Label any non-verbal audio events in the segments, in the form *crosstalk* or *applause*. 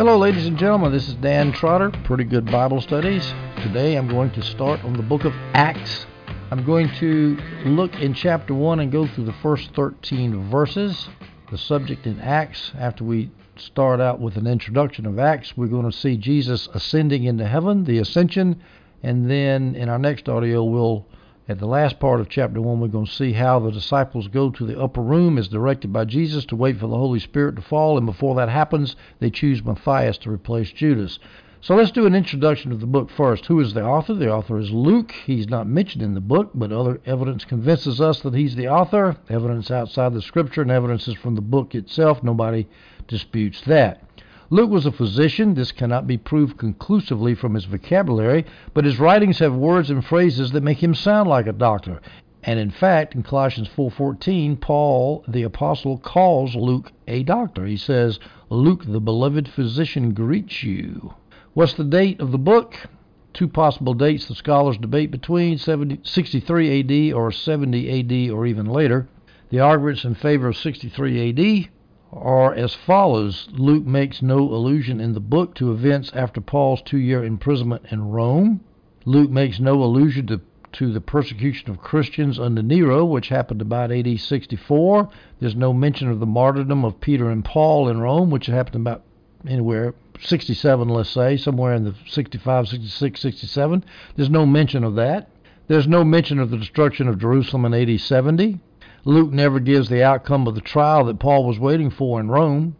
Hello, ladies and gentlemen. This is Dan Trotter, Pretty Good Bible Studies. Today I'm going to start on the book of Acts. I'm going to look in chapter 1 and go through the first 13 verses. The subject in Acts, after we start out with an introduction of Acts, we're going to see Jesus ascending into heaven, the ascension, and then in our next audio, we'll at the last part of chapter 1, we're going to see how the disciples go to the upper room as directed by Jesus to wait for the Holy Spirit to fall, and before that happens, they choose Matthias to replace Judas. So let's do an introduction of the book first. Who is the author? The author is Luke. He's not mentioned in the book, but other evidence convinces us that he's the author. Evidence outside the scripture and evidences from the book itself. Nobody disputes that. Luke was a physician. This cannot be proved conclusively from his vocabulary, but his writings have words and phrases that make him sound like a doctor. And in fact, in Colossians 4:14, Paul the apostle calls Luke a doctor. He says, "Luke the beloved physician greets you." What's the date of the book? Two possible dates the scholars debate between 70, 63 AD or 70 AD or even later. The arguments in favor of 63 AD are as follows Luke makes no allusion in the book to events after Paul's two year imprisonment in Rome. Luke makes no allusion to, to the persecution of Christians under Nero, which happened about AD 64. There's no mention of the martyrdom of Peter and Paul in Rome, which happened about anywhere 67, let's say, somewhere in the 65, 66, 67. There's no mention of that. There's no mention of the destruction of Jerusalem in AD 70. Luke never gives the outcome of the trial that Paul was waiting for in Rome.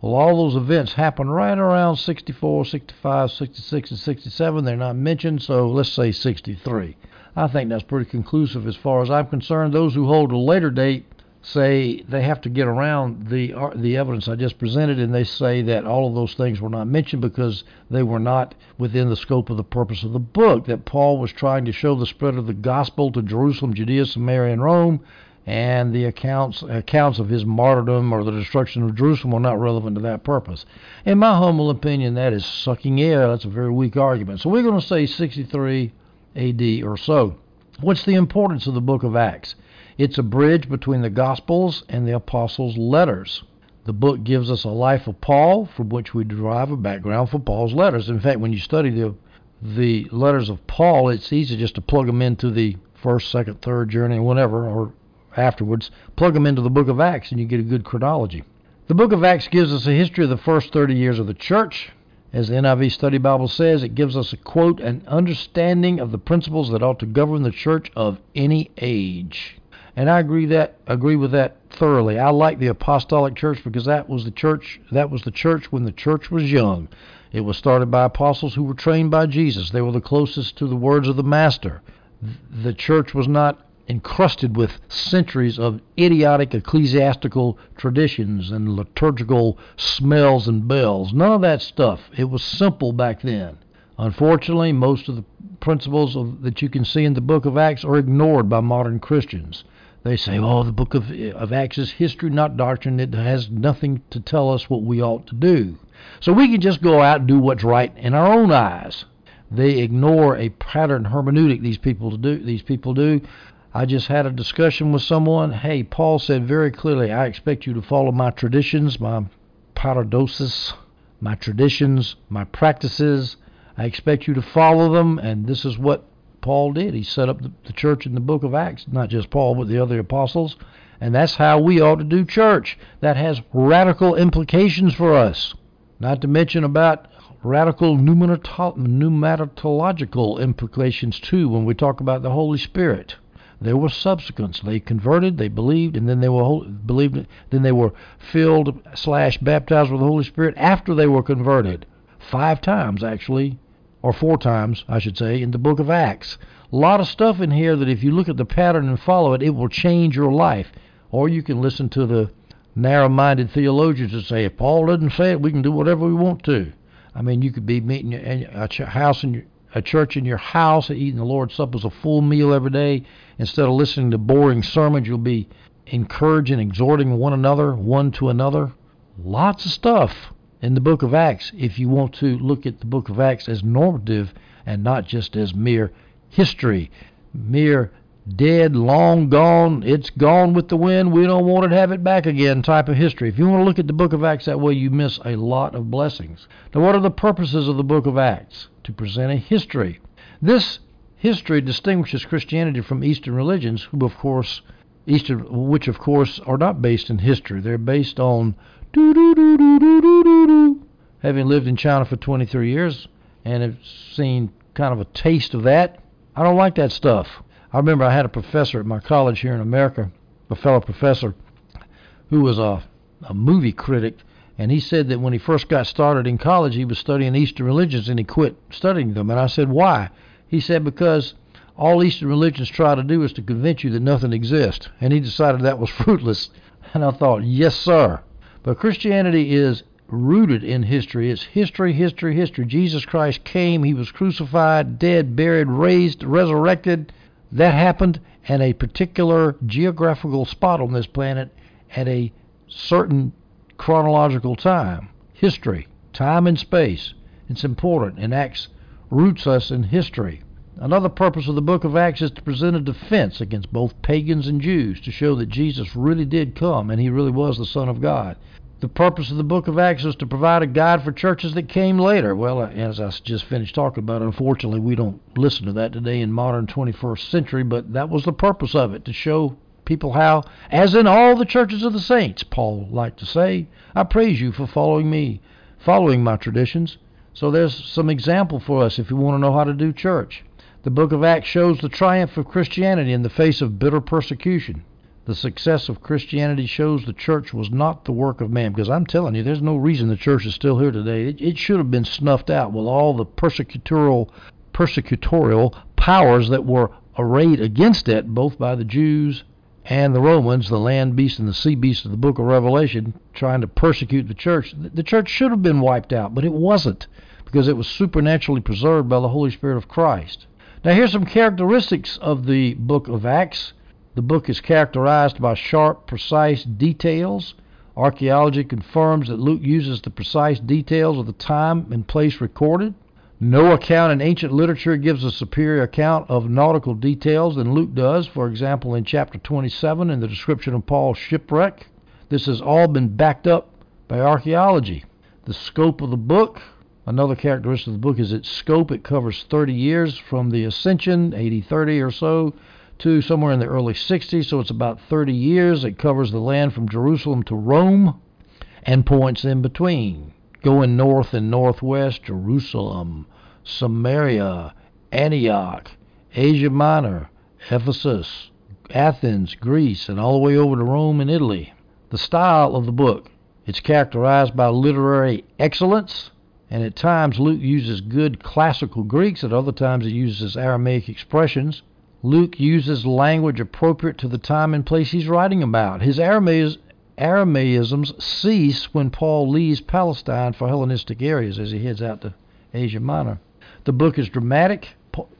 Well, all those events happen right around 64, 65, 66, and 67. They're not mentioned, so let's say 63. I think that's pretty conclusive as far as I'm concerned. Those who hold a later date say they have to get around the uh, the evidence I just presented, and they say that all of those things were not mentioned because they were not within the scope of the purpose of the book. That Paul was trying to show the spread of the gospel to Jerusalem, Judea, Samaria, and Rome, and the accounts accounts of his martyrdom or the destruction of Jerusalem are not relevant to that purpose. In my humble opinion, that is sucking air. That's a very weak argument. So we're going to say 63 AD or so. What's the importance of the book of Acts? It's a bridge between the Gospels and the Apostles' letters. The book gives us a life of Paul, from which we derive a background for Paul's letters. In fact, when you study the the letters of Paul, it's easy just to plug them into the first, second, third journey, whatever, or afterwards, plug them into the book of Acts, and you get a good chronology. The book of Acts gives us a history of the first 30 years of the church. As the NIV Study Bible says, it gives us a quote, an understanding of the principles that ought to govern the church of any age. And I agree that agree with that thoroughly. I like the apostolic church because that was the church that was the church when the church was young. It was started by apostles who were trained by Jesus. They were the closest to the words of the master. The church was not encrusted with centuries of idiotic ecclesiastical traditions and liturgical smells and bells. None of that stuff. It was simple back then. Unfortunately, most of the principles of, that you can see in the book of Acts are ignored by modern Christians. They say, oh, the book of, of Acts is history, not doctrine. It has nothing to tell us what we ought to do. So we can just go out and do what's right in our own eyes. They ignore a pattern hermeneutic these people do. These people do. I just had a discussion with someone. Hey, Paul said very clearly, I expect you to follow my traditions, my paradosis, my traditions, my practices. I expect you to follow them, and this is what Paul did. He set up the, church in the book of Acts, not just Paul, but the other apostles. And that's how we ought to do church. That has radical implications for us. Not to mention about radical pneumatological implications, too, when we talk about the Holy Spirit. There were subsequence. They converted, they believed, and then they were believed. Then they were filled slash baptized with the Holy Spirit after they were converted. Five times actually, or four times, I should say, in the book of Acts. A lot of stuff in here that if you look at the pattern and follow it, it will change your life. Or you can listen to the narrow-minded theologians that say if Paul doesn't say it, we can do whatever we want to. I mean, you could be meeting a house in a church in your house, eating the Lord's Supper as a full meal every day. Instead of listening to boring sermons, you'll be encouraging, exhorting one another, one to another. Lots of stuff in the book of Acts if you want to look at the book of Acts as normative and not just as mere history, mere dead, long gone, it's gone with the wind, we don't want to have it back again type of history. If you want to look at the book of Acts that way, you miss a lot of blessings. Now, what are the purposes of the book of Acts? to present a history. This history distinguishes Christianity from Eastern religions, who of course Eastern, which of course are not based in history. They're based on having lived in China for 23 years and have seen kind of a taste of that. I don't like that stuff. I remember I had a professor at my college here in America, a fellow professor, who was a, a movie critic and he said that when he first got started in college, he was studying Eastern religions and he quit studying them. And I said, why? He said, because all Eastern religions try to do is to convince you that nothing exists. And he decided that was *laughs* fruitless. And I thought, yes, sir. But Christianity is rooted in history. It's history, history, history. Jesus Christ came, he was crucified, dead, buried, raised, resurrected. That happened at a particular geographical spot on this planet at a certain chronological time. History, time and space. It's important, and Acts roots us in history. Another purpose of the book of Acts is to present a defense against both pagans and Jews, to show that Jesus really did come and he really was the Son of God. The purpose of the book of Acts is to provide a guide for churches that came later. Well, as I just finished talking about, unfortunately, we don't listen to that today in modern 21st century, but that was the purpose of it, to show people how, as in all the churches of the saints, Paul liked to say, I praise you for following me, following my traditions. So there's some example for us if you want to know how to do church. The book of Acts shows the triumph of Christianity in the face of bitter persecution. The success of Christianity shows the church was not the work of man. Because I'm telling you, there's no reason the church is still here today. It, it should have been snuffed out with all the persecutorial, persecutorial powers that were arrayed against it, both by the Jews and the Romans, the land beast and the sea beast of the book of Revelation, trying to persecute the church. The church should have been wiped out, but it wasn't because it was supernaturally preserved by the Holy Spirit of Christ. Now, here's some characteristics of the book of Acts. The book is characterized by sharp, precise details. Archaeology confirms that Luke uses the precise details of the time and place recorded. No account in ancient literature gives a superior account of nautical details than Luke does, for example, in chapter 27 in the description of Paul's shipwreck. This has all been backed up by archaeology. The scope of the book Another characteristic of the book is its scope. It covers 30 years from the ascension, 80 30 or so, to somewhere in the early 60s, so it's about 30 years. It covers the land from Jerusalem to Rome and points in between, going north and northwest Jerusalem, Samaria, Antioch, Asia Minor, Ephesus, Athens, Greece, and all the way over to Rome and Italy. The style of the book, it's characterized by literary excellence and at times Luke uses good classical Greeks, at other times he uses Aramaic expressions. Luke uses language appropriate to the time and place he's writing about. His Aramaisms cease when Paul leaves Palestine for Hellenistic areas as he heads out to Asia Minor. The book is dramatic.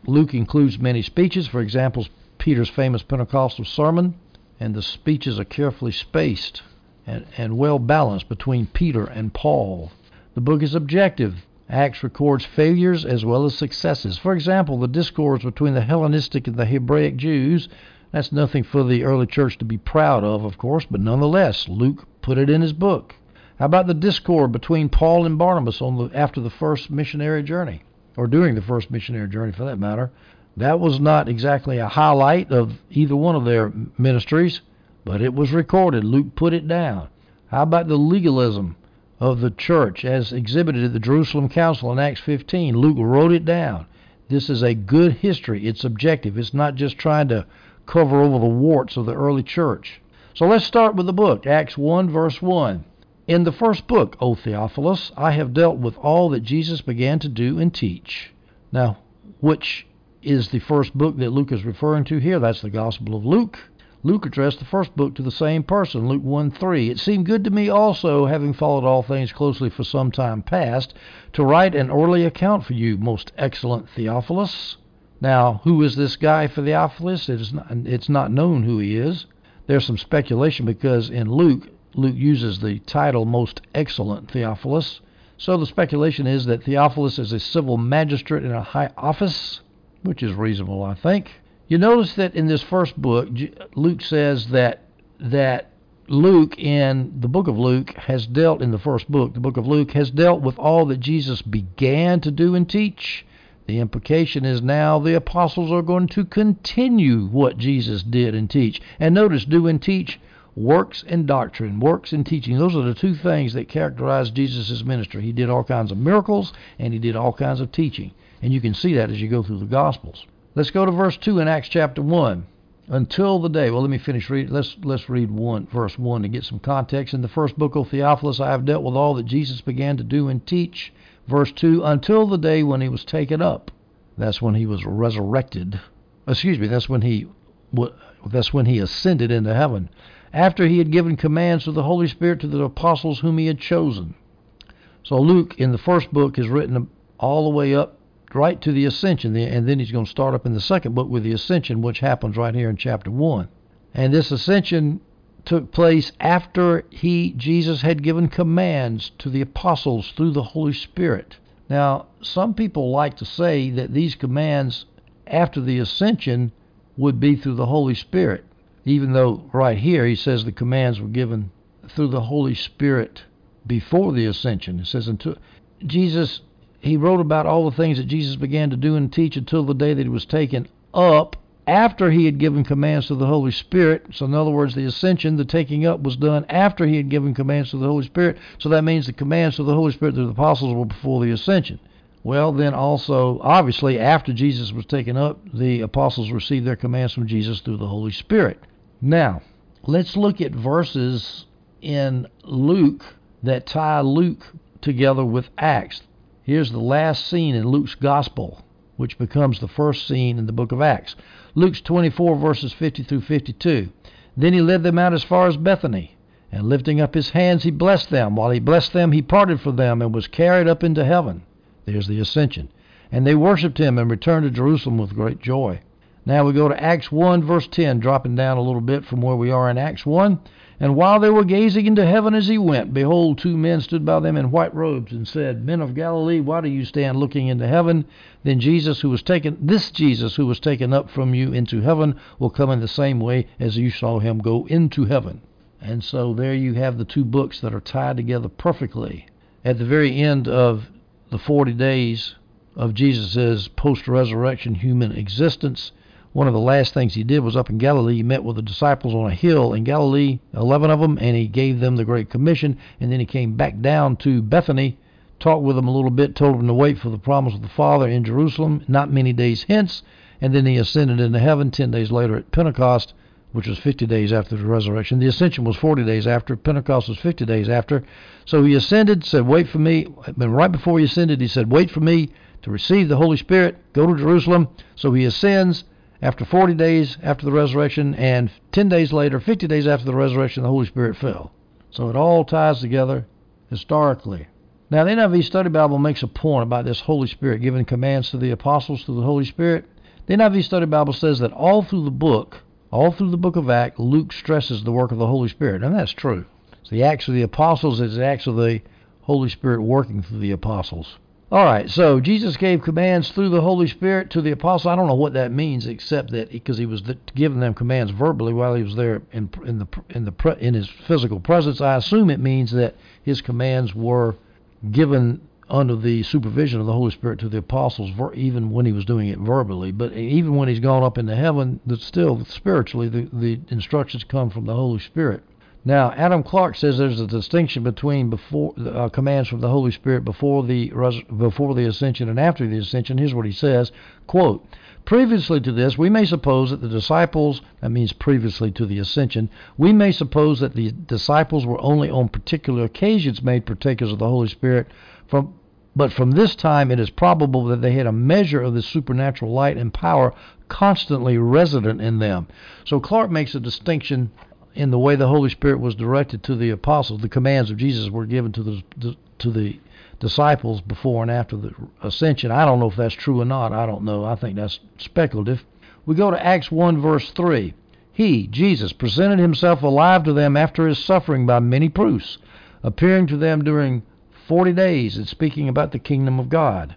Luke includes many speeches, for example, Peter's famous Pentecostal sermon, and the speeches are carefully spaced and, and well balanced between Peter and Paul. The book is objective. Acts records failures as well as successes. For example, the discords between the Hellenistic and the Hebraic Jews. That's nothing for the early church to be proud of, of course, but nonetheless, Luke put it in his book. How about the discord between Paul and Barnabas on the, after the first missionary journey, or during the first missionary journey for that matter? That was not exactly a highlight of either one of their ministries, but it was recorded. Luke put it down. How about the legalism of the church as exhibited at the Jerusalem Council in Acts 15. Luke wrote it down. This is a good history. It's objective. It's not just trying to cover over the warts of the early church. So let's start with the book, Acts 1, verse 1. In the first book, O Theophilus, I have dealt with all that Jesus began to do and teach. Now, which is the first book that Luke is referring to here? That's the Gospel of Luke. Luke addressed the first book to the same person, Luke 1 3. It seemed good to me also, having followed all things closely for some time past, to write an early account for you, most excellent Theophilus. Now, who is this guy for Theophilus? It is not, it's not known who he is. There's some speculation because in Luke, Luke uses the title most excellent Theophilus. So the speculation is that Theophilus is a civil magistrate in a high office, which is reasonable, I think. You notice that in this first book, Luke says that that Luke in the book of Luke has dealt in the first book, the book of Luke has dealt with all that Jesus began to do and teach. The implication is now the apostles are going to continue what Jesus did and teach. And notice, do and teach works and doctrine, works and teaching. Those are the two things that characterize Jesus' ministry. He did all kinds of miracles and he did all kinds of teaching. And you can see that as you go through the Gospels. Let's go to verse 2 in Acts chapter 1. Until the day, well, let me finish reading. Let's, let's read one, verse 1 to get some context. In the first book of Theophilus, I have dealt with all that Jesus began to do and teach. Verse 2 Until the day when he was taken up. That's when he was resurrected. Excuse me, that's when he that's when he ascended into heaven after he had given commands to the Holy Spirit to the apostles whom he had chosen. So Luke in the first book is written all the way up right to the ascension, and then he's going to start up in the second book with the ascension, which happens right here in chapter 1. And this ascension took place after he, Jesus, had given commands to the apostles through the Holy Spirit. Now, some people like to say that these commands after the ascension would be through the Holy Spirit even though right here he says the commands were given through the Holy Spirit before the ascension. It says until Jesus he wrote about all the things that Jesus began to do and teach until the day that he was taken up after he had given commands to the Holy Spirit. So, in other words, the ascension, the taking up, was done after he had given commands to the Holy Spirit. So that means the commands to the Holy Spirit to the apostles were before the ascension. Well, then also, obviously, after Jesus was taken up, the apostles received their commands from Jesus through the Holy Spirit. Now, let's look at verses in Luke that tie Luke together with Acts. Here's the last scene in Luke's Gospel, which becomes the first scene in the book of Acts. Luke's 24, verses 50 through 52. Then he led them out as far as Bethany, and lifting up his hands, he blessed them. While he blessed them, he parted from them and was carried up into heaven. There's the ascension. And they worshipped him and returned to Jerusalem with great joy. Now we go to Acts 1, verse 10, dropping down a little bit from where we are in Acts 1. And while they were gazing into heaven as he went, behold, two men stood by them in white robes and said, Men of Galilee, why do you stand looking into heaven? Then Jesus, who was taken, this Jesus who was taken up from you into heaven, will come in the same way as you saw him go into heaven. And so there you have the two books that are tied together perfectly. At the very end of the 40 days of Jesus' post resurrection human existence, one of the last things he did was up in Galilee. He met with the disciples on a hill in Galilee, 11 of them, and he gave them the Great Commission. And then he came back down to Bethany, talked with them a little bit, told them to wait for the promise of the Father in Jerusalem, not many days hence. And then he ascended into heaven 10 days later at Pentecost, which was 50 days after the resurrection. The ascension was 40 days after. Pentecost was 50 days after. So he ascended, said, Wait for me. But right before he ascended, he said, Wait for me to receive the Holy Spirit, go to Jerusalem. So he ascends after 40 days after the resurrection, and 10 days later, 50 days after the resurrection, the Holy Spirit fell. So it all ties together historically. Now, the NIV Study Bible makes a point about this Holy Spirit giving commands to the apostles through the Holy Spirit. The NIV Study Bible says that all through the book, all through the book of Acts, Luke stresses the work of the Holy Spirit, and that's true. It's the acts of the apostles is the acts of the Holy Spirit working through the apostles. All right, so Jesus gave commands through the Holy Spirit to the apostles. I don't know what that means, except that because he was giving them commands verbally while he was there in, in the in the in his physical presence. I assume it means that his commands were given under the supervision of the Holy Spirit to the apostles, even when he was doing it verbally. But even when he's gone up into heaven, that still spiritually the the instructions come from the Holy Spirit. Now, Adam Clarke says there's a distinction between before uh, commands from the Holy Spirit before the before the ascension and after the ascension. Here's what he says: "Quote: Previously to this, we may suppose that the disciples, that means previously to the ascension, we may suppose that the disciples were only on particular occasions made partakers of the Holy Spirit. From but from this time, it is probable that they had a measure of the supernatural light and power constantly resident in them. So Clarke makes a distinction in the way the Holy Spirit was directed to the apostles. The commands of Jesus were given to the to the disciples before and after the ascension. I don't know if that's true or not. I don't know. I think that's speculative. We go to Acts 1 verse 3. He, Jesus, presented himself alive to them after his suffering by many proofs, appearing to them during 40 days and speaking about the kingdom of God.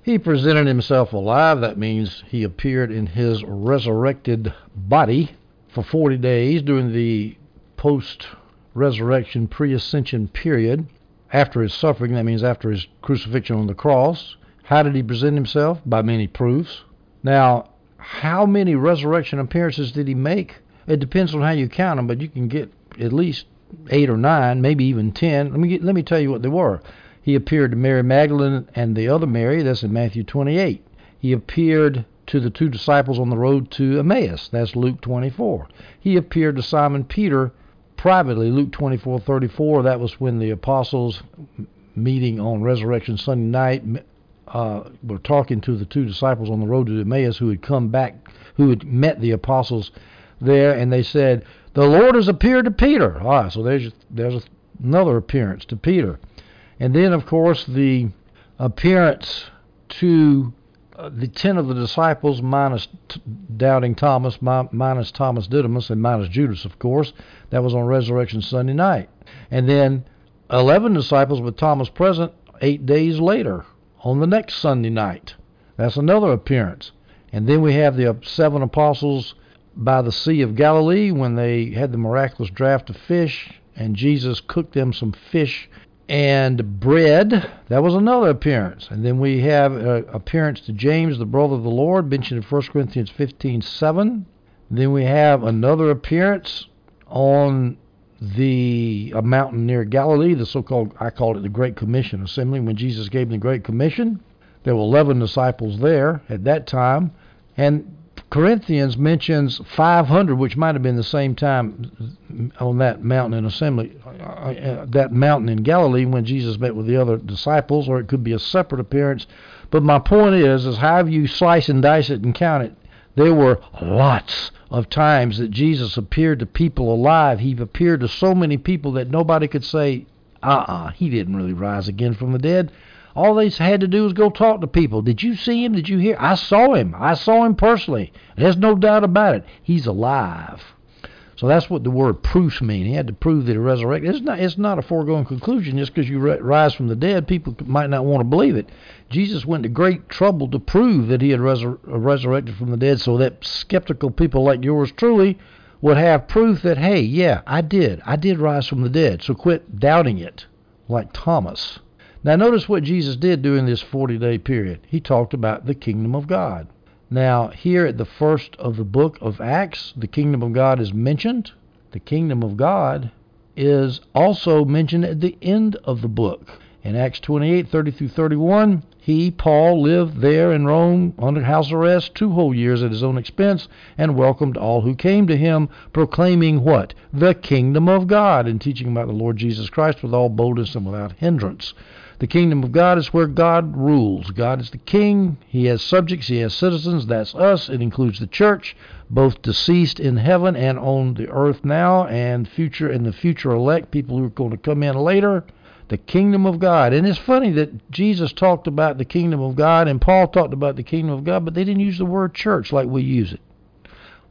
He presented himself alive. That means he appeared in his resurrected body for 40 days during the post resurrection, pre ascension period. After his suffering, that means after his crucifixion on the cross. How did he present himself? By many proofs. Now, how many resurrection appearances did he make? It depends on how you count them, but you can get at least eight or nine, maybe even ten. Let me get, let me tell you what they were. He appeared to Mary Magdalene and the other Mary. That's in Matthew 28. He appeared to the two disciples on the road to Emmaus. That's Luke 24. He appeared to Simon Peter privately. Luke 24:34. That was when the apostles meeting on Resurrection Sunday night uh, were talking to the two disciples on the road to Emmaus who had come back, who had met the apostles there, and they said, "The Lord has appeared to Peter." Ah, so there's there's another appearance to Peter, and then of course the appearance to uh, the ten of the disciples minus t- doubting Thomas, mi- minus Thomas Didymus, and minus Judas, of course. That was on Resurrection Sunday night, and then eleven disciples with Thomas present eight days later on the next Sunday night. That's another appearance. And then we have the seven apostles by the Sea of Galilee when they had the miraculous draught of fish and Jesus cooked them some fish and bread. That was another appearance. And then we have an appearance to James, the brother of the Lord, mentioned in 1 Corinthians 15:7. Then we have another appearance on the a mountain near Galilee, the so-called I called it the Great Commission assembly when Jesus gave the Great Commission. There were 11 disciples there at that time, and Corinthians mentions 500, which might have been the same time on that mountain in assembly, uh, uh, that mountain in Galilee when Jesus met with the other disciples, or it could be a separate appearance. But my point is, is however you slice and dice it and count it, there were lots of times that Jesus appeared to people alive. He appeared to so many people that nobody could say, uh uh he didn't really rise again from the dead. All they had to do was go talk to people. Did you see him? Did you hear? I saw him. I saw him personally. There's no doubt about it. He's alive. So that's what the word proofs mean. He had to prove that he resurrected. It's not, it's not a foregone conclusion just because you rise from the dead. People might not want to believe it. Jesus went to great trouble to prove that he had resur- resurrected from the dead so that skeptical people like yours truly would have proof that, hey, yeah, I did. I did rise from the dead. So quit doubting it like Thomas. Now, notice what Jesus did during this 40 day period. He talked about the kingdom of God. Now, here at the first of the book of Acts, the kingdom of God is mentioned. The kingdom of God is also mentioned at the end of the book. In Acts 28 30 through 31, he, Paul, lived there in Rome under house arrest two whole years at his own expense and welcomed all who came to him, proclaiming what? The kingdom of God and teaching about the Lord Jesus Christ with all boldness and without hindrance. The kingdom of God is where God rules. God is the king. He has subjects. He has citizens. That's us. It includes the church, both deceased in heaven and on the earth now, and future and the future elect, people who are going to come in later the kingdom of God. And it's funny that Jesus talked about the kingdom of God and Paul talked about the kingdom of God, but they didn't use the word church like we use it.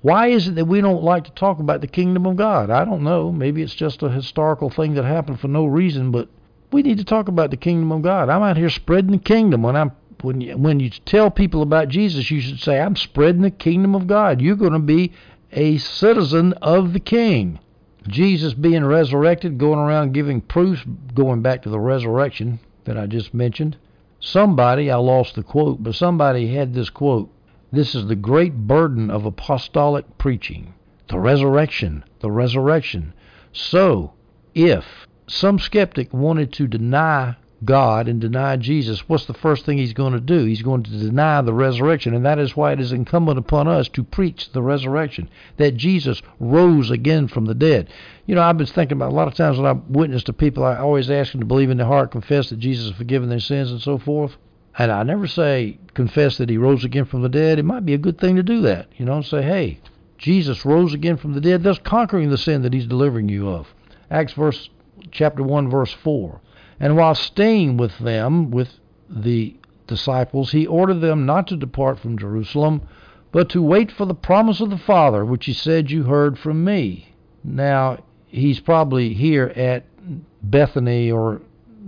Why is it that we don't like to talk about the kingdom of God? I don't know. Maybe it's just a historical thing that happened for no reason, but we need to talk about the kingdom of God. I'm out here spreading the kingdom. When I'm when you, when you tell people about Jesus, you should say, "I'm spreading the kingdom of God." You're going to be a citizen of the King. Jesus being resurrected, going around giving proofs, going back to the resurrection that I just mentioned. Somebody, I lost the quote, but somebody had this quote. This is the great burden of apostolic preaching. The resurrection, the resurrection. So, if some skeptic wanted to deny God and deny Jesus, what's the first thing he's going to do? He's going to deny the resurrection. And that is why it is incumbent upon us to preach the resurrection, that Jesus rose again from the dead. You know, I've been thinking about a lot of times when I've witnessed to people, I always ask them to believe in their heart, confess that Jesus has forgiven their sins and so forth. And I never say confess that he rose again from the dead. It might be a good thing to do that, you know, say, hey, Jesus rose again from the dead, thus conquering the sin that he's delivering you of. Acts verse chapter 1 verse 4. And while staying with them, with the disciples, he ordered them not to depart from Jerusalem, but to wait for the promise of the Father, which he said you heard from me. Now, he's probably here at Bethany or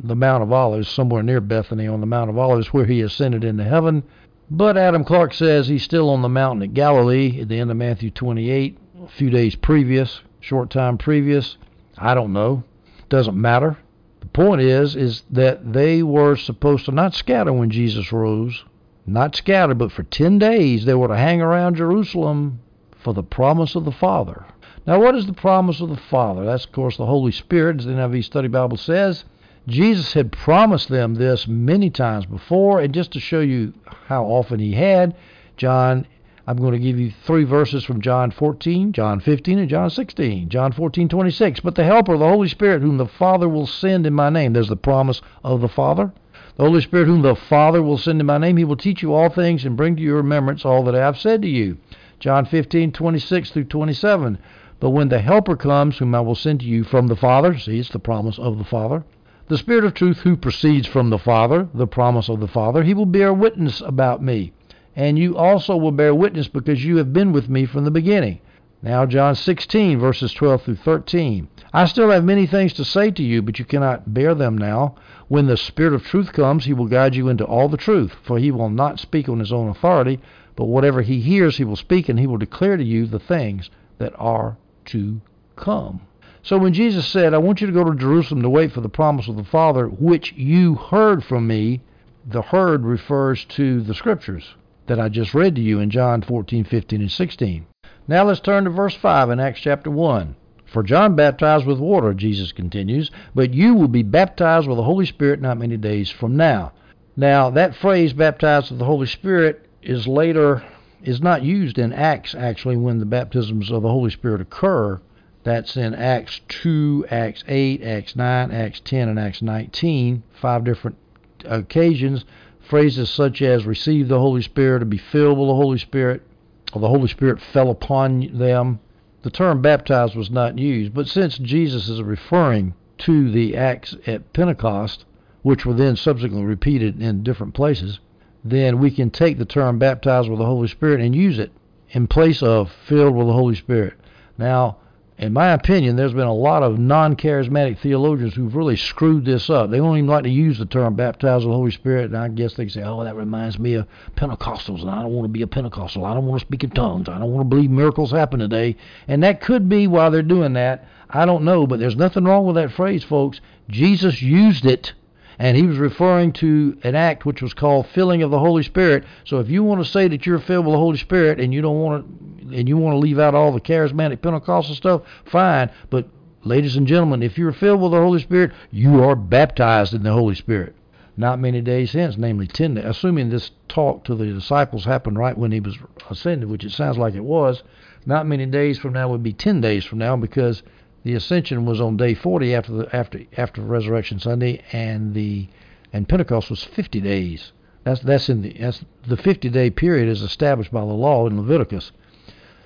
the Mount of Olives, somewhere near Bethany on the Mount of Olives, where he ascended into heaven. But Adam Clarke says he's still on the mountain at Galilee at the end of Matthew 28, a few days previous, short time previous. I don't know. Doesn't matter. The point is, is that they were supposed to not scatter when Jesus rose, not scatter, but for 10 days they were to hang around Jerusalem for the promise of the Father. Now, what is the promise of the Father? That's, of course, the Holy Spirit, as the NIV Study Bible says. Jesus had promised them this many times before, and just to show you how often he had, John, I'm going to give you three verses from John 14, John 15, and John 16. John 14, 26. But the Helper, the Holy Spirit, whom the Father will send in my name. There's the promise of the Father. The Holy Spirit, whom the Father will send in my name, he will teach you all things and bring to your remembrance all that I have said to you. John 15, 26 through 27. But when the Helper comes, whom I will send to you from the Father, see, it's the promise of the Father, the Spirit of truth who proceeds from the Father, the promise of the Father, he will bear witness about me. And you also will bear witness because you have been with me from the beginning. Now, John 16, verses 12 through 13. I still have many things to say to you, but you cannot bear them now. When the Spirit of truth comes, he will guide you into all the truth, for he will not speak on his own authority, but whatever he hears, he will speak, and he will declare to you the things that are to come. So when Jesus said, I want you to go to Jerusalem to wait for the promise of the Father, which you heard from me, the heard refers to the scriptures that I just read to you in John 14, 15, and 16. Now let's turn to verse 5 in Acts chapter 1. For John baptized with water, Jesus continues, but you will be baptized with the Holy Spirit not many days from now. Now, that phrase, baptized with the Holy Spirit, is later, is not used in Acts, actually, when the baptisms of the Holy Spirit occur. That's in Acts 2, Acts 8, Acts 9, Acts 10, and Acts 19, five different occasions. Phrases such as receive the Holy Spirit or be filled with the Holy Spirit, or the Holy Spirit fell upon them. The term baptized was not used, but since Jesus is referring to the Acts at Pentecost, which were then subsequently repeated in different places, then we can take the term baptized with the Holy Spirit and use it in place of filled with the Holy Spirit. Now, in my opinion, there's been a lot of non charismatic theologians who've really screwed this up. They don't even like to use the term baptized with the Holy Spirit, and I guess they say, oh, that reminds me of Pentecostals, and I don't want to be a Pentecostal. I don't want to speak in tongues. I don't want to believe miracles happen today. And that could be why they're doing that. I don't know, but there's nothing wrong with that phrase, folks. Jesus used it and he was referring to an act which was called filling of the Holy Spirit. So if you want to say that you're filled with the Holy Spirit and you don't want to, and you want to leave out all the charismatic Pentecostal stuff, fine. But ladies and gentlemen, if you're filled with the Holy Spirit, you are baptized in the Holy Spirit. Not many days hence, namely ten days, assuming this talk to the disciples happened right when he was ascended, which it sounds like it was. Not many days from now would be ten days from now because the ascension was on day 40 after the after after resurrection Sunday, and the and Pentecost was 50 days. That's that's in the that's the 50 day period is established by the law in Leviticus.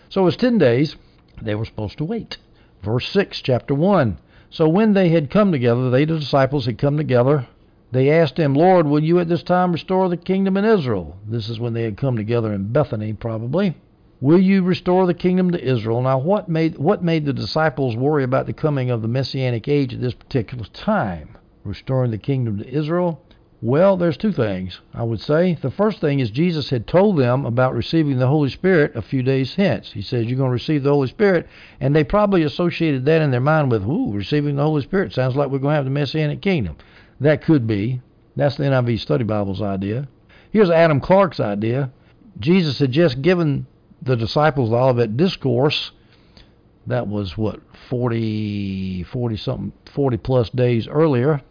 So it was 10 days. They were supposed to wait. Verse 6, chapter 1. So when they had come together, they the disciples had come together. They asked him, Lord, will you at this time restore the kingdom in Israel? This is when they had come together in Bethany, probably. Will you restore the kingdom to Israel? Now, what made what made the disciples worry about the coming of the messianic age at this particular time? Restoring the kingdom to Israel? Well, there's two things, I would say. The first thing is Jesus had told them about receiving the Holy Spirit a few days hence. He says, You're going to receive the Holy Spirit. And they probably associated that in their mind with, Ooh, receiving the Holy Spirit. Sounds like we're going to have the Messianic kingdom. That could be. That's the NIV Study Bible's idea. Here's Adam Clarke's idea. Jesus had just given the disciples the Olivet Discourse. That was what 40, 40 something, 40 plus days earlier,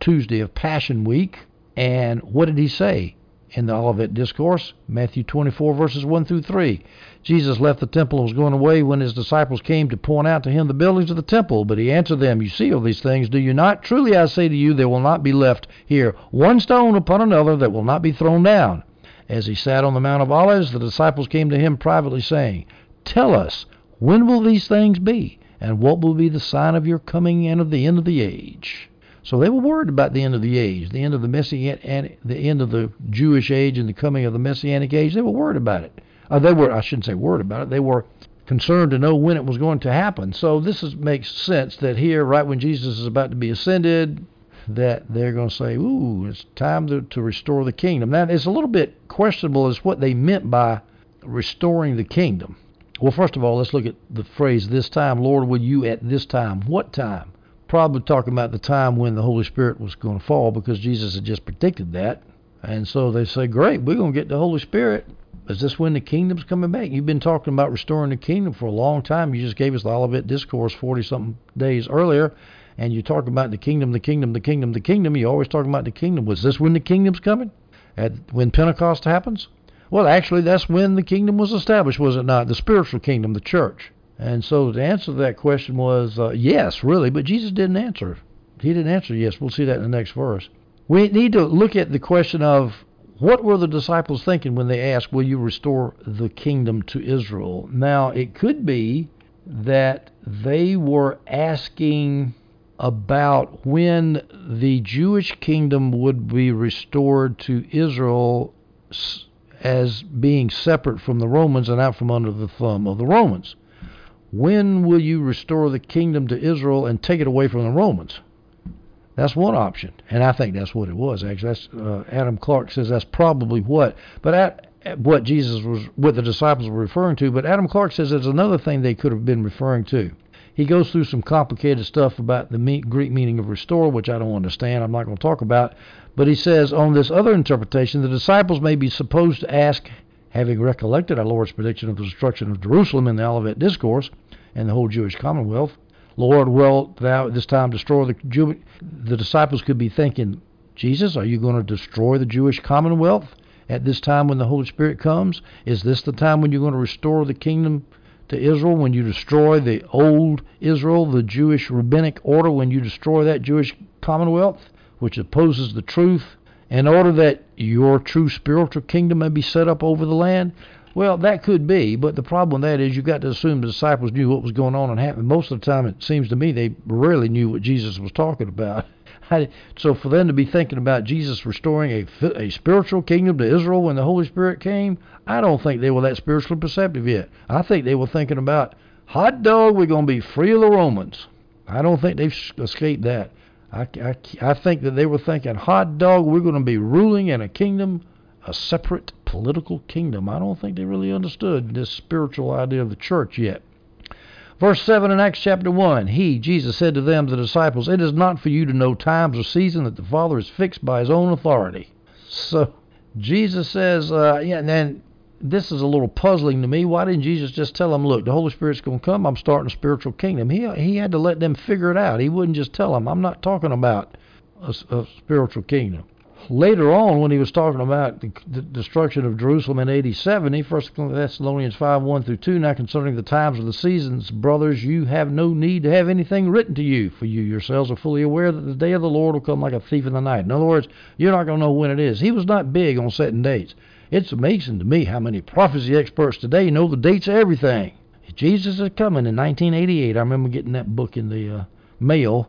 Tuesday of Passion Week. And what did he say in the Olivet Discourse? Matthew 24 verses 1 through 3. Jesus left the temple and was going away when his disciples came to point out to him the buildings of the temple. But he answered them, You see all these things, do you not? Truly I say to you, there will not be left here one stone upon another that will not be thrown down. As he sat on the Mount of Olives, the disciples came to him privately, saying, Tell us, when will these things be? And what will be the sign of your coming and of the end of the age? So they were worried about the end of the age, the end of the messianic, the end of the Jewish age, and the coming of the messianic age. They were worried about it. Uh, they were, I shouldn't say worried about it. They were concerned to know when it was going to happen. So this is, makes sense that here, right when Jesus is about to be ascended, that they're going to say, "Ooh, it's time to, to restore the kingdom." Now, it's a little bit questionable as what they meant by restoring the kingdom. Well, first of all, let's look at the phrase "this time, Lord, will you at this time?" What time? Probably talking about the time when the Holy Spirit was going to fall, because Jesus had just predicted that. And so they say, "Great, we're going to get the Holy Spirit." Is this when the kingdom's coming back? You've been talking about restoring the kingdom for a long time. You just gave us the Olivet Discourse 40 something days earlier, and you talk about the kingdom, the kingdom, the kingdom, the kingdom. You always talk about the kingdom. Was this when the kingdom's coming? At when Pentecost happens? Well, actually, that's when the kingdom was established, was it not? The spiritual kingdom, the church. And so the answer to that question was uh, yes, really, but Jesus didn't answer. He didn't answer yes. We'll see that in the next verse. We need to look at the question of what were the disciples thinking when they asked, Will you restore the kingdom to Israel? Now, it could be that they were asking about when the Jewish kingdom would be restored to Israel as being separate from the Romans and out from under the thumb of the Romans. When will you restore the kingdom to Israel and take it away from the Romans? That's one option, and I think that's what it was. Actually, that's uh, Adam Clarke says that's probably what. But at, at what Jesus was, what the disciples were referring to. But Adam Clarke says there's another thing they could have been referring to. He goes through some complicated stuff about the Greek meaning of restore, which I don't understand. I'm not going to talk about. But he says on this other interpretation, the disciples may be supposed to ask, having recollected our Lord's prediction of the destruction of Jerusalem in the Olivet Discourse and the whole Jewish commonwealth, Lord, wilt thou at this time destroy the Jew? The disciples could be thinking, Jesus, are you going to destroy the Jewish commonwealth at this time when the Holy Spirit comes? Is this the time when you're going to restore the kingdom to Israel? When you destroy the old Israel, the Jewish rabbinic order, when you destroy that Jewish commonwealth, which opposes the truth, in order that your true spiritual kingdom may be set up over the land? Well, that could be, but the problem with that is you got to assume the disciples knew what was going on and happened. Most of the time, it seems to me they rarely knew what Jesus was talking about. *laughs* so for them to be thinking about Jesus restoring a, a spiritual kingdom to Israel when the Holy Spirit came, I don't think they were that spiritually perceptive yet. I think they were thinking about, hot dog, we're going to be free of the Romans. I don't think they've escaped that. I, I, I think that they were thinking, hot dog, we're going to be ruling in a kingdom a separate political kingdom. I don't think they really understood this spiritual idea of the church yet. Verse 7 in Acts chapter 1 He, Jesus, said to them, the disciples, It is not for you to know times or season that the Father is fixed by his own authority. So Jesus says, uh, yeah, and then this is a little puzzling to me. Why didn't Jesus just tell them, look, the Holy Spirit's going to come. I'm starting a spiritual kingdom. He he had to let them figure it out. He wouldn't just tell them, I'm not talking about a, a spiritual kingdom later on, when he was talking about the, the destruction of Jerusalem in AD 70, 1 Thessalonians 5 1 through 2, now concerning the times of the seasons, brothers, you have no need to have anything written to you, for you yourselves are fully aware that the day of the Lord will come like a thief in the night. In other words, you're not going to know when it is. He was not big on setting dates. It's amazing to me how many prophecy experts today know the dates of everything. Jesus is coming in 1988. I remember getting that book in the uh, mail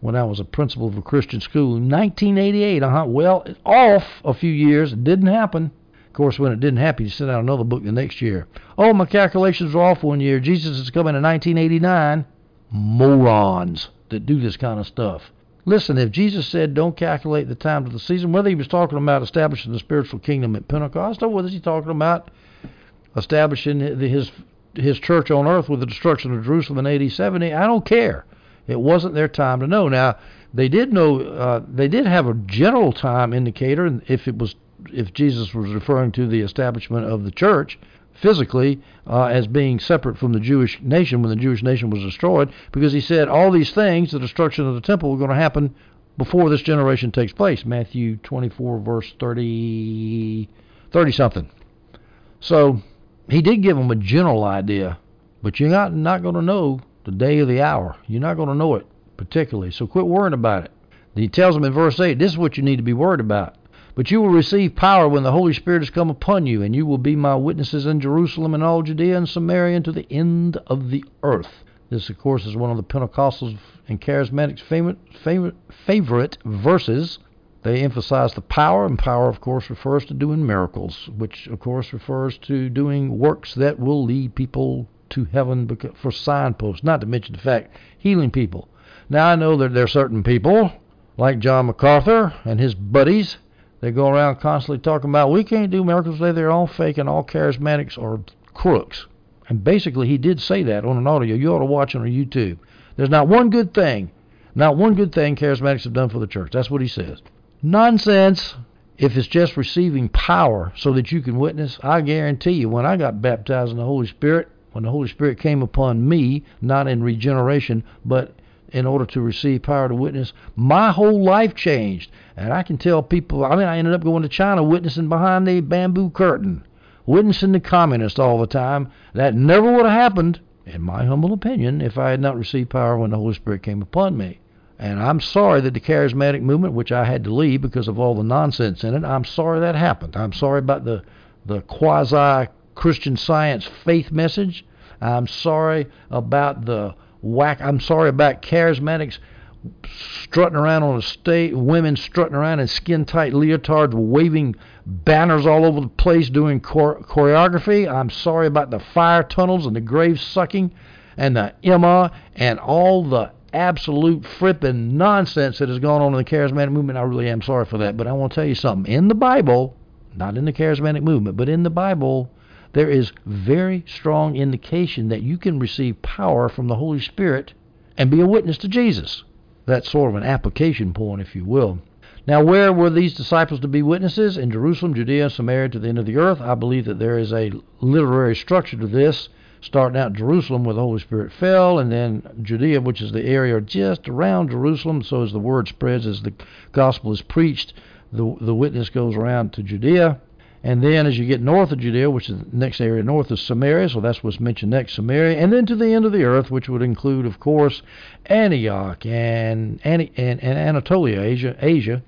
when I was a principal of a Christian school in 1988. Uh-huh. Well, off a few years. It didn't happen. Of course, when it didn't happen, you sent out another book the next year. Oh, my calculations were off one year. Jesus is coming in 1989. Morons that do this kind of stuff. Listen, if Jesus said don't calculate the times of the season, whether he was talking about establishing the spiritual kingdom at Pentecost or whether he talking about establishing his his church on earth with the destruction of Jerusalem in AD 70, I don't care. It wasn't their time to know. Now they did know. Uh, they did have a general time indicator, and if it was if Jesus was referring to the establishment of the church physically uh, as being separate from the Jewish nation when the Jewish nation was destroyed, because he said all these things, the destruction of the temple, were going to happen before this generation takes place. Matthew 24, verse 30, 30 something. So he did give them a general idea, but you're not not going to know the day of the hour. You're not going to know it particularly, so quit worrying about it. He tells them in verse 8, this is what you need to be worried about. But you will receive power when the Holy Spirit has come upon you, and you will be my witnesses in Jerusalem and all Judea and Samaria and to the end of the earth. This, of course, is one of the Pentecostals and Charismatics' favorite, favorite, favorite verses. They emphasize the power, and power, of course, refers to doing miracles, which, of course, refers to doing works that will lead people to heaven for signposts, not to mention the fact healing people. Now I know that there are certain people like John MacArthur and his buddies. They go around constantly talking about we can't do miracles today. They're all fake and all charismatics are crooks. And basically, he did say that on an audio. You ought to watch it on YouTube. There's not one good thing, not one good thing charismatics have done for the church. That's what he says. Nonsense. If it's just receiving power so that you can witness, I guarantee you, when I got baptized in the Holy Spirit, when the Holy Spirit came upon me, not in regeneration, but in order to receive power to witness, my whole life changed. And I can tell people, I mean, I ended up going to China witnessing behind the bamboo curtain, witnessing the communists all the time. That never would have happened, in my humble opinion, if I had not received power when the Holy Spirit came upon me. And I'm sorry that the charismatic movement, which I had to leave because of all the nonsense in it, I'm sorry that happened. I'm sorry about the, the quasi Christian science faith message. I'm sorry about the whack. I'm sorry about charismatics strutting around on a stage, women strutting around in skin tight leotards, waving banners all over the place, doing chore- choreography. I'm sorry about the fire tunnels and the grave sucking and the Emma and all the absolute fripping nonsense that has gone on in the charismatic movement. I really am sorry for that. But I want to tell you something. In the Bible, not in the charismatic movement, but in the Bible, there is very strong indication that you can receive power from the Holy Spirit and be a witness to Jesus. That's sort of an application point, if you will. Now, where were these disciples to be witnesses? In Jerusalem, Judea, Samaria to the end of the earth. I believe that there is a literary structure to this, starting out Jerusalem where the Holy Spirit fell, and then Judea, which is the area just around Jerusalem. So as the word spreads, as the gospel is preached, the, the witness goes around to Judea. And then as you get north of Judea, which is the next area north of Samaria, so that's what's mentioned next, Samaria, and then to the end of the earth, which would include, of course, Antioch and, and, and Anatolia, Asia, Asia,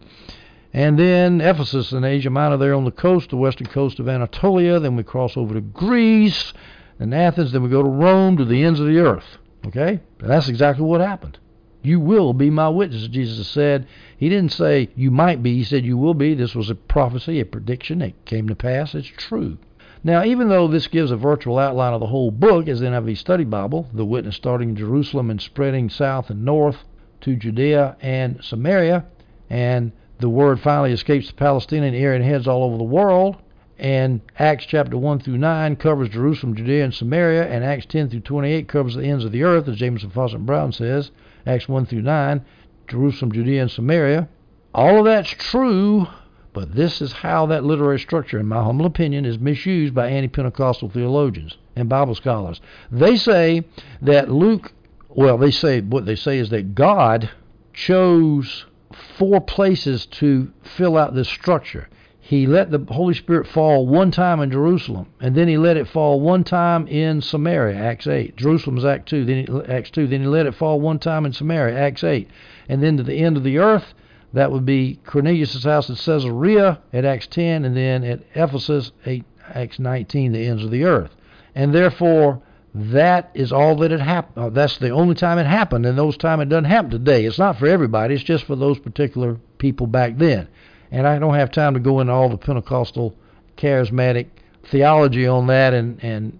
and then Ephesus and Asia Minor there on the coast, the western coast of Anatolia. Then we cross over to Greece and Athens. Then we go to Rome to the ends of the earth. Okay? And that's exactly what happened. You will be my witness, Jesus said. He didn't say you might be, he said you will be. This was a prophecy, a prediction. It came to pass. It's true. Now, even though this gives a virtual outline of the whole book as the NIV Study Bible, the witness starting in Jerusalem and spreading south and north to Judea and Samaria, and the word finally escapes the Palestinian area and heads all over the world, and Acts chapter 1 through 9 covers Jerusalem, Judea, and Samaria, and Acts 10 through 28 covers the ends of the earth, as Jamieson Fausset Brown says. Acts 1 through 9, Jerusalem, Judea, and Samaria. All of that's true, but this is how that literary structure, in my humble opinion, is misused by anti Pentecostal theologians and Bible scholars. They say that Luke, well, they say what they say is that God chose four places to fill out this structure he let the Holy Spirit fall one time in Jerusalem, and then he let it fall one time in Samaria, Acts 8. Jerusalem's Act 2, then he, Acts 2. Then he let it fall one time in Samaria, Acts 8. And then to the end of the earth, that would be Cornelius' house at Caesarea at Acts 10, and then at Ephesus, 8, Acts 19, the ends of the earth. And therefore, that is all that had happened. Uh, that's the only time it happened, and those time it doesn't happen today. It's not for everybody. It's just for those particular people back then and I don't have time to go into all the Pentecostal charismatic theology on that and and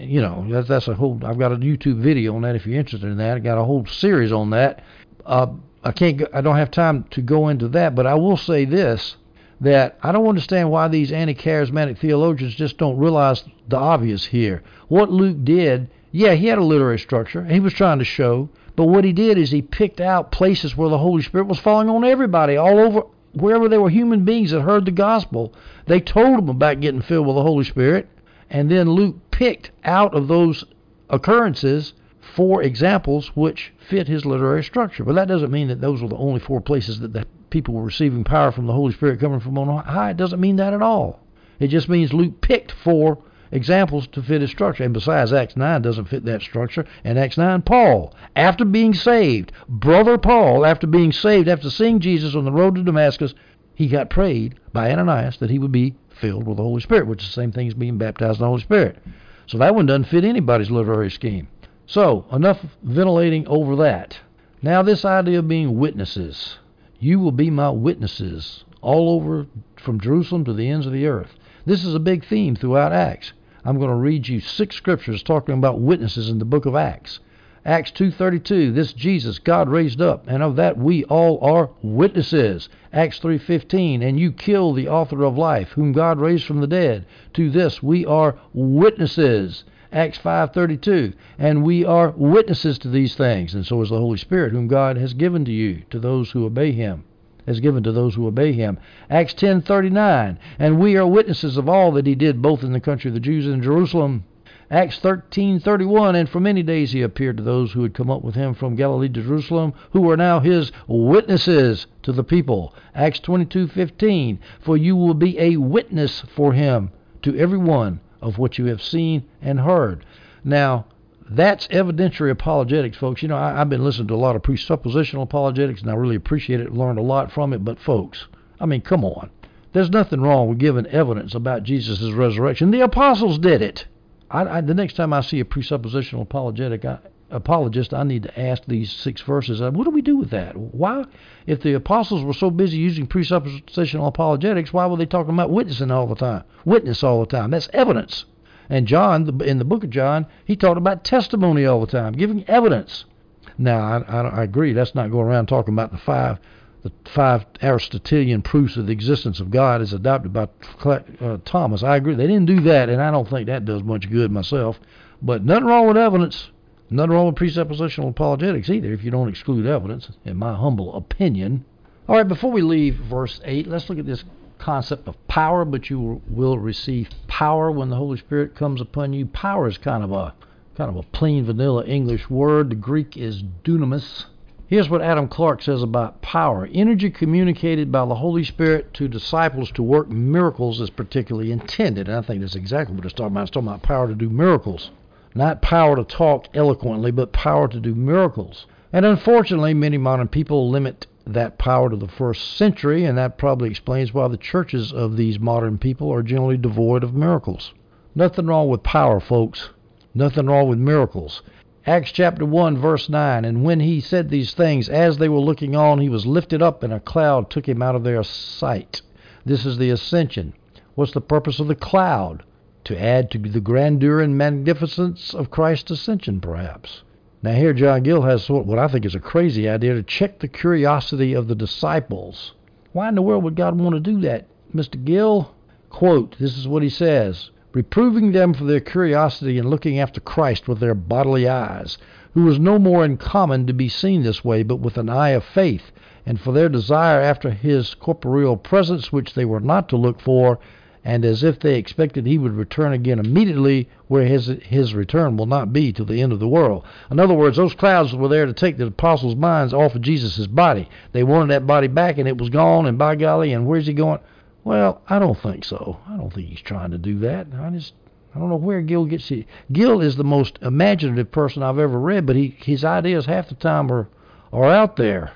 you know that's that's a whole I've got a YouTube video on that if you're interested in that. I got a whole series on that. Uh, I can't I don't have time to go into that but I will say this that I don't understand why these anti-charismatic theologians just don't realize the obvious here. What Luke did yeah he had a literary structure. He was trying to show but what he did is he picked out places where the Holy Spirit was falling on everybody all over wherever there were human beings that heard the gospel, they told them about getting filled with the Holy Spirit. And then Luke picked out of those occurrences four examples which fit his literary structure. But that doesn't mean that those were the only four places that the people were receiving power from the Holy Spirit coming from on high. It doesn't mean that at all. It just means Luke picked four examples to fit his structure. And besides, Acts 9 doesn't fit that structure. And Acts 9, Paul, after being saved, brother Paul, after being saved, after seeing Jesus on the road to Damascus, he got prayed by Ananias that he would be filled with the Holy Spirit, which is the same thing as being baptized in the Holy Spirit. So that one doesn't fit anybody's literary scheme. So, enough ventilating over that. Now, this idea of being witnesses. You will be my witnesses all over from Jerusalem to the ends of the earth. This is a big theme throughout Acts. I'm going to read you six scriptures talking about witnesses in the book of Acts. Acts 2:32, this Jesus God raised up, and of that we all are witnesses. Acts 3:15, and you kill the author of life, whom God raised from the dead. To this we are witnesses. Acts 5:32, and we are witnesses to these things, and so is the Holy Spirit, whom God has given to you, to those who obey Him has given to those who obey him. Acts 10:39, and we are witnesses of all that he did both in the country of the Jews and in Jerusalem Acts 13:31 and for many days he appeared to those who had come up with him from Galilee to Jerusalem who were now his witnesses to the people. Acts 22:15 For you will be a witness for him to every one of what you have seen and heard. Now, that's evidentiary apologetics, folks. You know, I, have been listening to a lot of presuppositional apologetics, and I really appreciate it, learned a lot from it. But, folks, I mean, come on. There's nothing wrong with giving evidence about Jesus' resurrection. The apostles did it. I, I, the next time I see a presuppositional apologetic I, apologist, I need to ask these six verses. What do we do with that? Why, if the apostles were so busy using presuppositional apologetics, why were they talking about witnessing all the time? Witness all the time. That's evidence. And John, in the book of John, he talked about testimony all the time, giving evidence. Now, I, I, I agree. That's not going around talking about the five the five Aristotelian proofs of the existence of God as adopted by uh, Thomas. I agree. They didn't do that, and I don't think that does much good myself. But nothing wrong with evidence. Nothing wrong with presuppositional apologetics either, if you don't exclude evidence, in my humble opinion. All right, before we leave verse 8, let's look at this concept of power, but you will receive power when the Holy Spirit comes upon you. Power is kind of a kind of a plain vanilla English word. The Greek is dunamis, Here's what Adam Clarke says about power. Energy communicated by the Holy Spirit to disciples to work miracles is particularly intended. And I think that's exactly what it's talking about. It's talking about power to do miracles. Not power to talk eloquently, but power to do miracles. And unfortunately, many modern people limit that power to the first century, and that probably explains why the churches of these modern people are generally devoid of miracles. Nothing wrong with power, folks. Nothing wrong with miracles. Acts chapter 1, verse 9. And when he said these things, as they were looking on, he was lifted up, and a cloud took him out of their sight. This is the ascension. What's the purpose of the cloud? To add to the grandeur and magnificence of Christ's ascension, perhaps. Now, here John Gill has what I think is a crazy idea to check the curiosity of the disciples. Why in the world would God want to do that, Mr. Gill? Quote, this is what he says reproving them for their curiosity in looking after Christ with their bodily eyes, who was no more in common to be seen this way, but with an eye of faith, and for their desire after his corporeal presence, which they were not to look for, and as if they expected he would return again immediately, where his his return will not be till the end of the world. In other words, those clouds were there to take the apostles' minds off of Jesus' body. They wanted that body back, and it was gone. And by golly, and where's he going? Well, I don't think so. I don't think he's trying to do that. I just I don't know where Gill gets it. Gill is the most imaginative person I've ever read, but he his ideas half the time are are out there.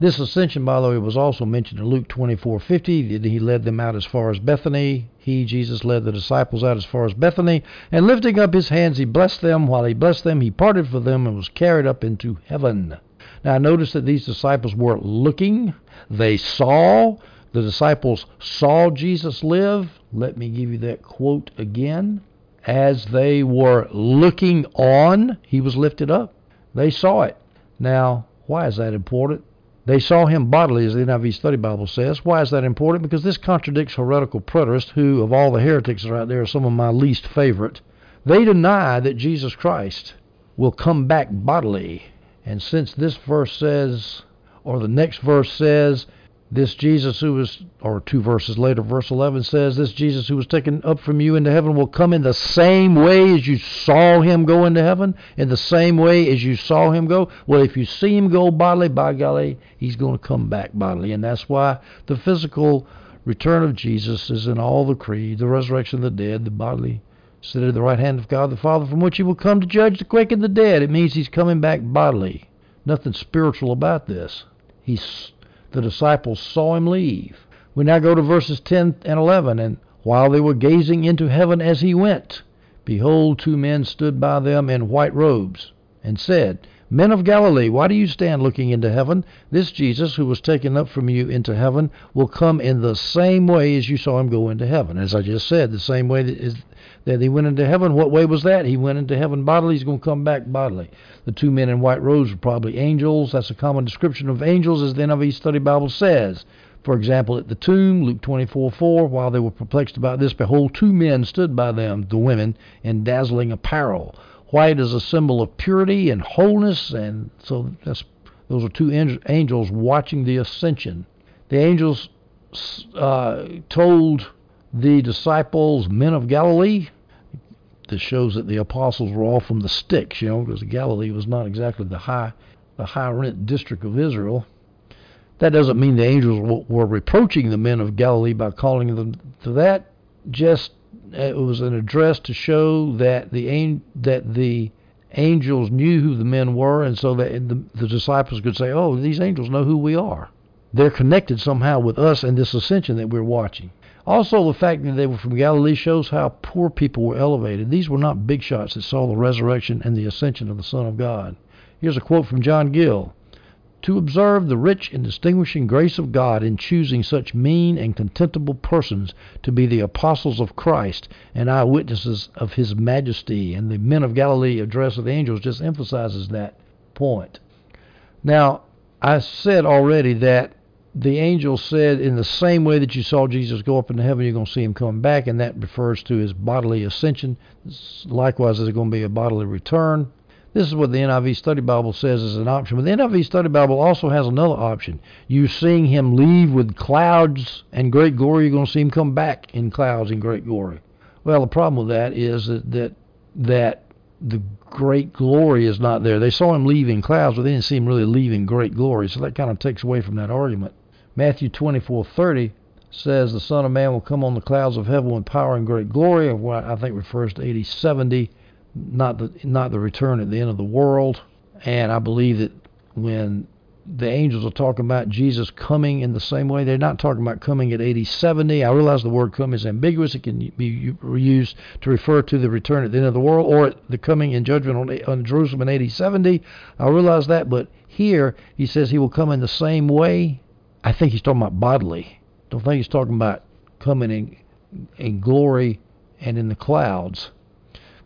This ascension, by the way, was also mentioned in Luke 24:50. He led them out as far as Bethany. He, Jesus, led the disciples out as far as Bethany, and lifting up his hands, he blessed them. While he blessed them, he parted for them and was carried up into heaven. Now, notice that these disciples were looking. They saw. The disciples saw Jesus live. Let me give you that quote again. As they were looking on, he was lifted up. They saw it. Now, why is that important? They saw him bodily, as the NIV Study Bible says. Why is that important? Because this contradicts heretical preterists, who, of all the heretics that are out there, are some of my least favorite. They deny that Jesus Christ will come back bodily. And since this verse says, or the next verse says, this Jesus who was, or two verses later, verse 11 says, This Jesus who was taken up from you into heaven will come in the same way as you saw him go into heaven, in the same way as you saw him go. Well, if you see him go bodily, by golly, he's going to come back bodily. And that's why the physical return of Jesus is in all the creed, the resurrection of the dead, the bodily sit at the right hand of God the Father, from which he will come to judge the quick and the dead. It means he's coming back bodily. Nothing spiritual about this. He's the disciples saw him leave. We now go to verses 10 and 11. And while they were gazing into heaven as he went, behold, two men stood by them in white robes, and said, Men of Galilee, why do you stand looking into heaven? This Jesus, who was taken up from you into heaven, will come in the same way as you saw him go into heaven. As I just said, the same way that, is, that he went into heaven. What way was that? He went into heaven bodily. He's going to come back bodily. The two men in white robes were probably angels. That's a common description of angels, as the NIV Study Bible says. For example, at the tomb, Luke 24 4, while they were perplexed about this, behold, two men stood by them, the women, in dazzling apparel. White is a symbol of purity and wholeness, and so those are two angels watching the ascension. The angels uh, told the disciples, men of Galilee, this shows that the apostles were all from the sticks, you know, because Galilee was not exactly the high, the high rent district of Israel. That doesn't mean the angels were reproaching the men of Galilee by calling them to that. Just uh, it was an address to show that the that the angels knew who the men were, and so that the, the disciples could say, "Oh, these angels know who we are. They're connected somehow with us and this ascension that we're watching." Also, the fact that they were from Galilee shows how poor people were elevated. These were not big shots that saw the resurrection and the ascension of the Son of God. Here's a quote from John Gill to observe the rich and distinguishing grace of God in choosing such mean and contemptible persons to be the apostles of Christ and eyewitnesses of his majesty. And the men of Galilee address of the angels just emphasizes that point. Now, I said already that the angel said, in the same way that you saw Jesus go up into heaven, you're going to see him come back, and that refers to his bodily ascension. Likewise, there's going to be a bodily return. This is what the NIV Study Bible says is an option. But the NIV Study Bible also has another option. You seeing him leave with clouds and great glory, you're going to see him come back in clouds and great glory. Well, the problem with that is that that, that the great glory is not there. They saw him leave in clouds, but they didn't see him really leaving great glory. So that kind of takes away from that argument. Matthew 24:30 says the Son of Man will come on the clouds of heaven with power and great glory, of what I think refers to AD 70 not the not the return at the end of the world. And I believe that when the angels are talking about Jesus coming in the same way, they're not talking about coming at AD 70. I realize the word come is ambiguous. It can be used to refer to the return at the end of the world or the coming in judgment on, on Jerusalem in AD 70. I realize that, but here he says he will come in the same way. I think he's talking about bodily. Don't think he's talking about coming in, in glory and in the clouds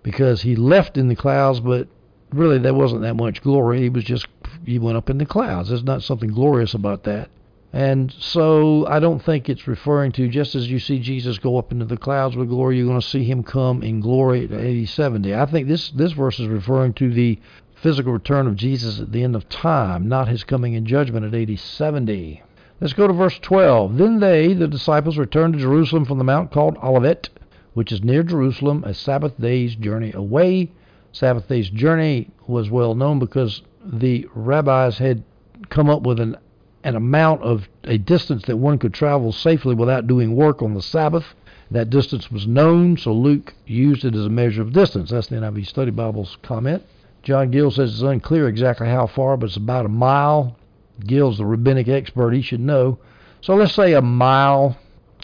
because he left in the clouds, but really there wasn't that much glory. He was just he went up in the clouds. There's not something glorious about that. And so I don't think it's referring to just as you see Jesus go up into the clouds with glory, you're going to see him come in glory at 80, 70. I think this this verse is referring to the physical return of Jesus at the end of time, not his coming in judgment at 80, 70. Let's go to verse 12. Then they, the disciples, returned to Jerusalem from the mount called Olivet, which is near Jerusalem, a Sabbath day's journey away. Sabbath day's journey was well known because the rabbis had come up with an an amount of a distance that one could travel safely without doing work on the Sabbath. That distance was known, so Luke used it as a measure of distance. That's the NIV Study Bible's comment. John Gill says it's unclear exactly how far, but it's about a mile. Gill's the rabbinic expert; he should know. So let's say a mile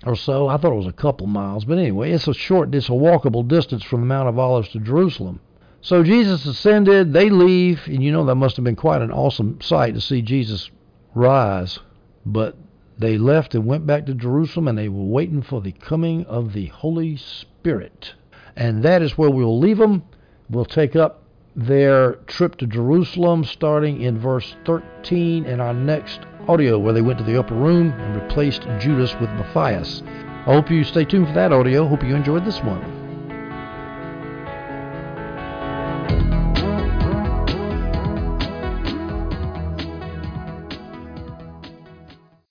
or so. I thought it was a couple miles, but anyway, it's a short, it's a walkable distance from the Mount of Olives to Jerusalem. So Jesus ascended, they leave, and you know that must have been quite an awesome sight to see Jesus rise. But they left and went back to Jerusalem, and they were waiting for the coming of the Holy Spirit. And that is where we'll leave them. We'll take up their trip to Jerusalem starting in verse 13 in our next audio where they went to the upper room and replaced Judas with Matthias. I hope you stay tuned for that audio. Hope you enjoyed this one.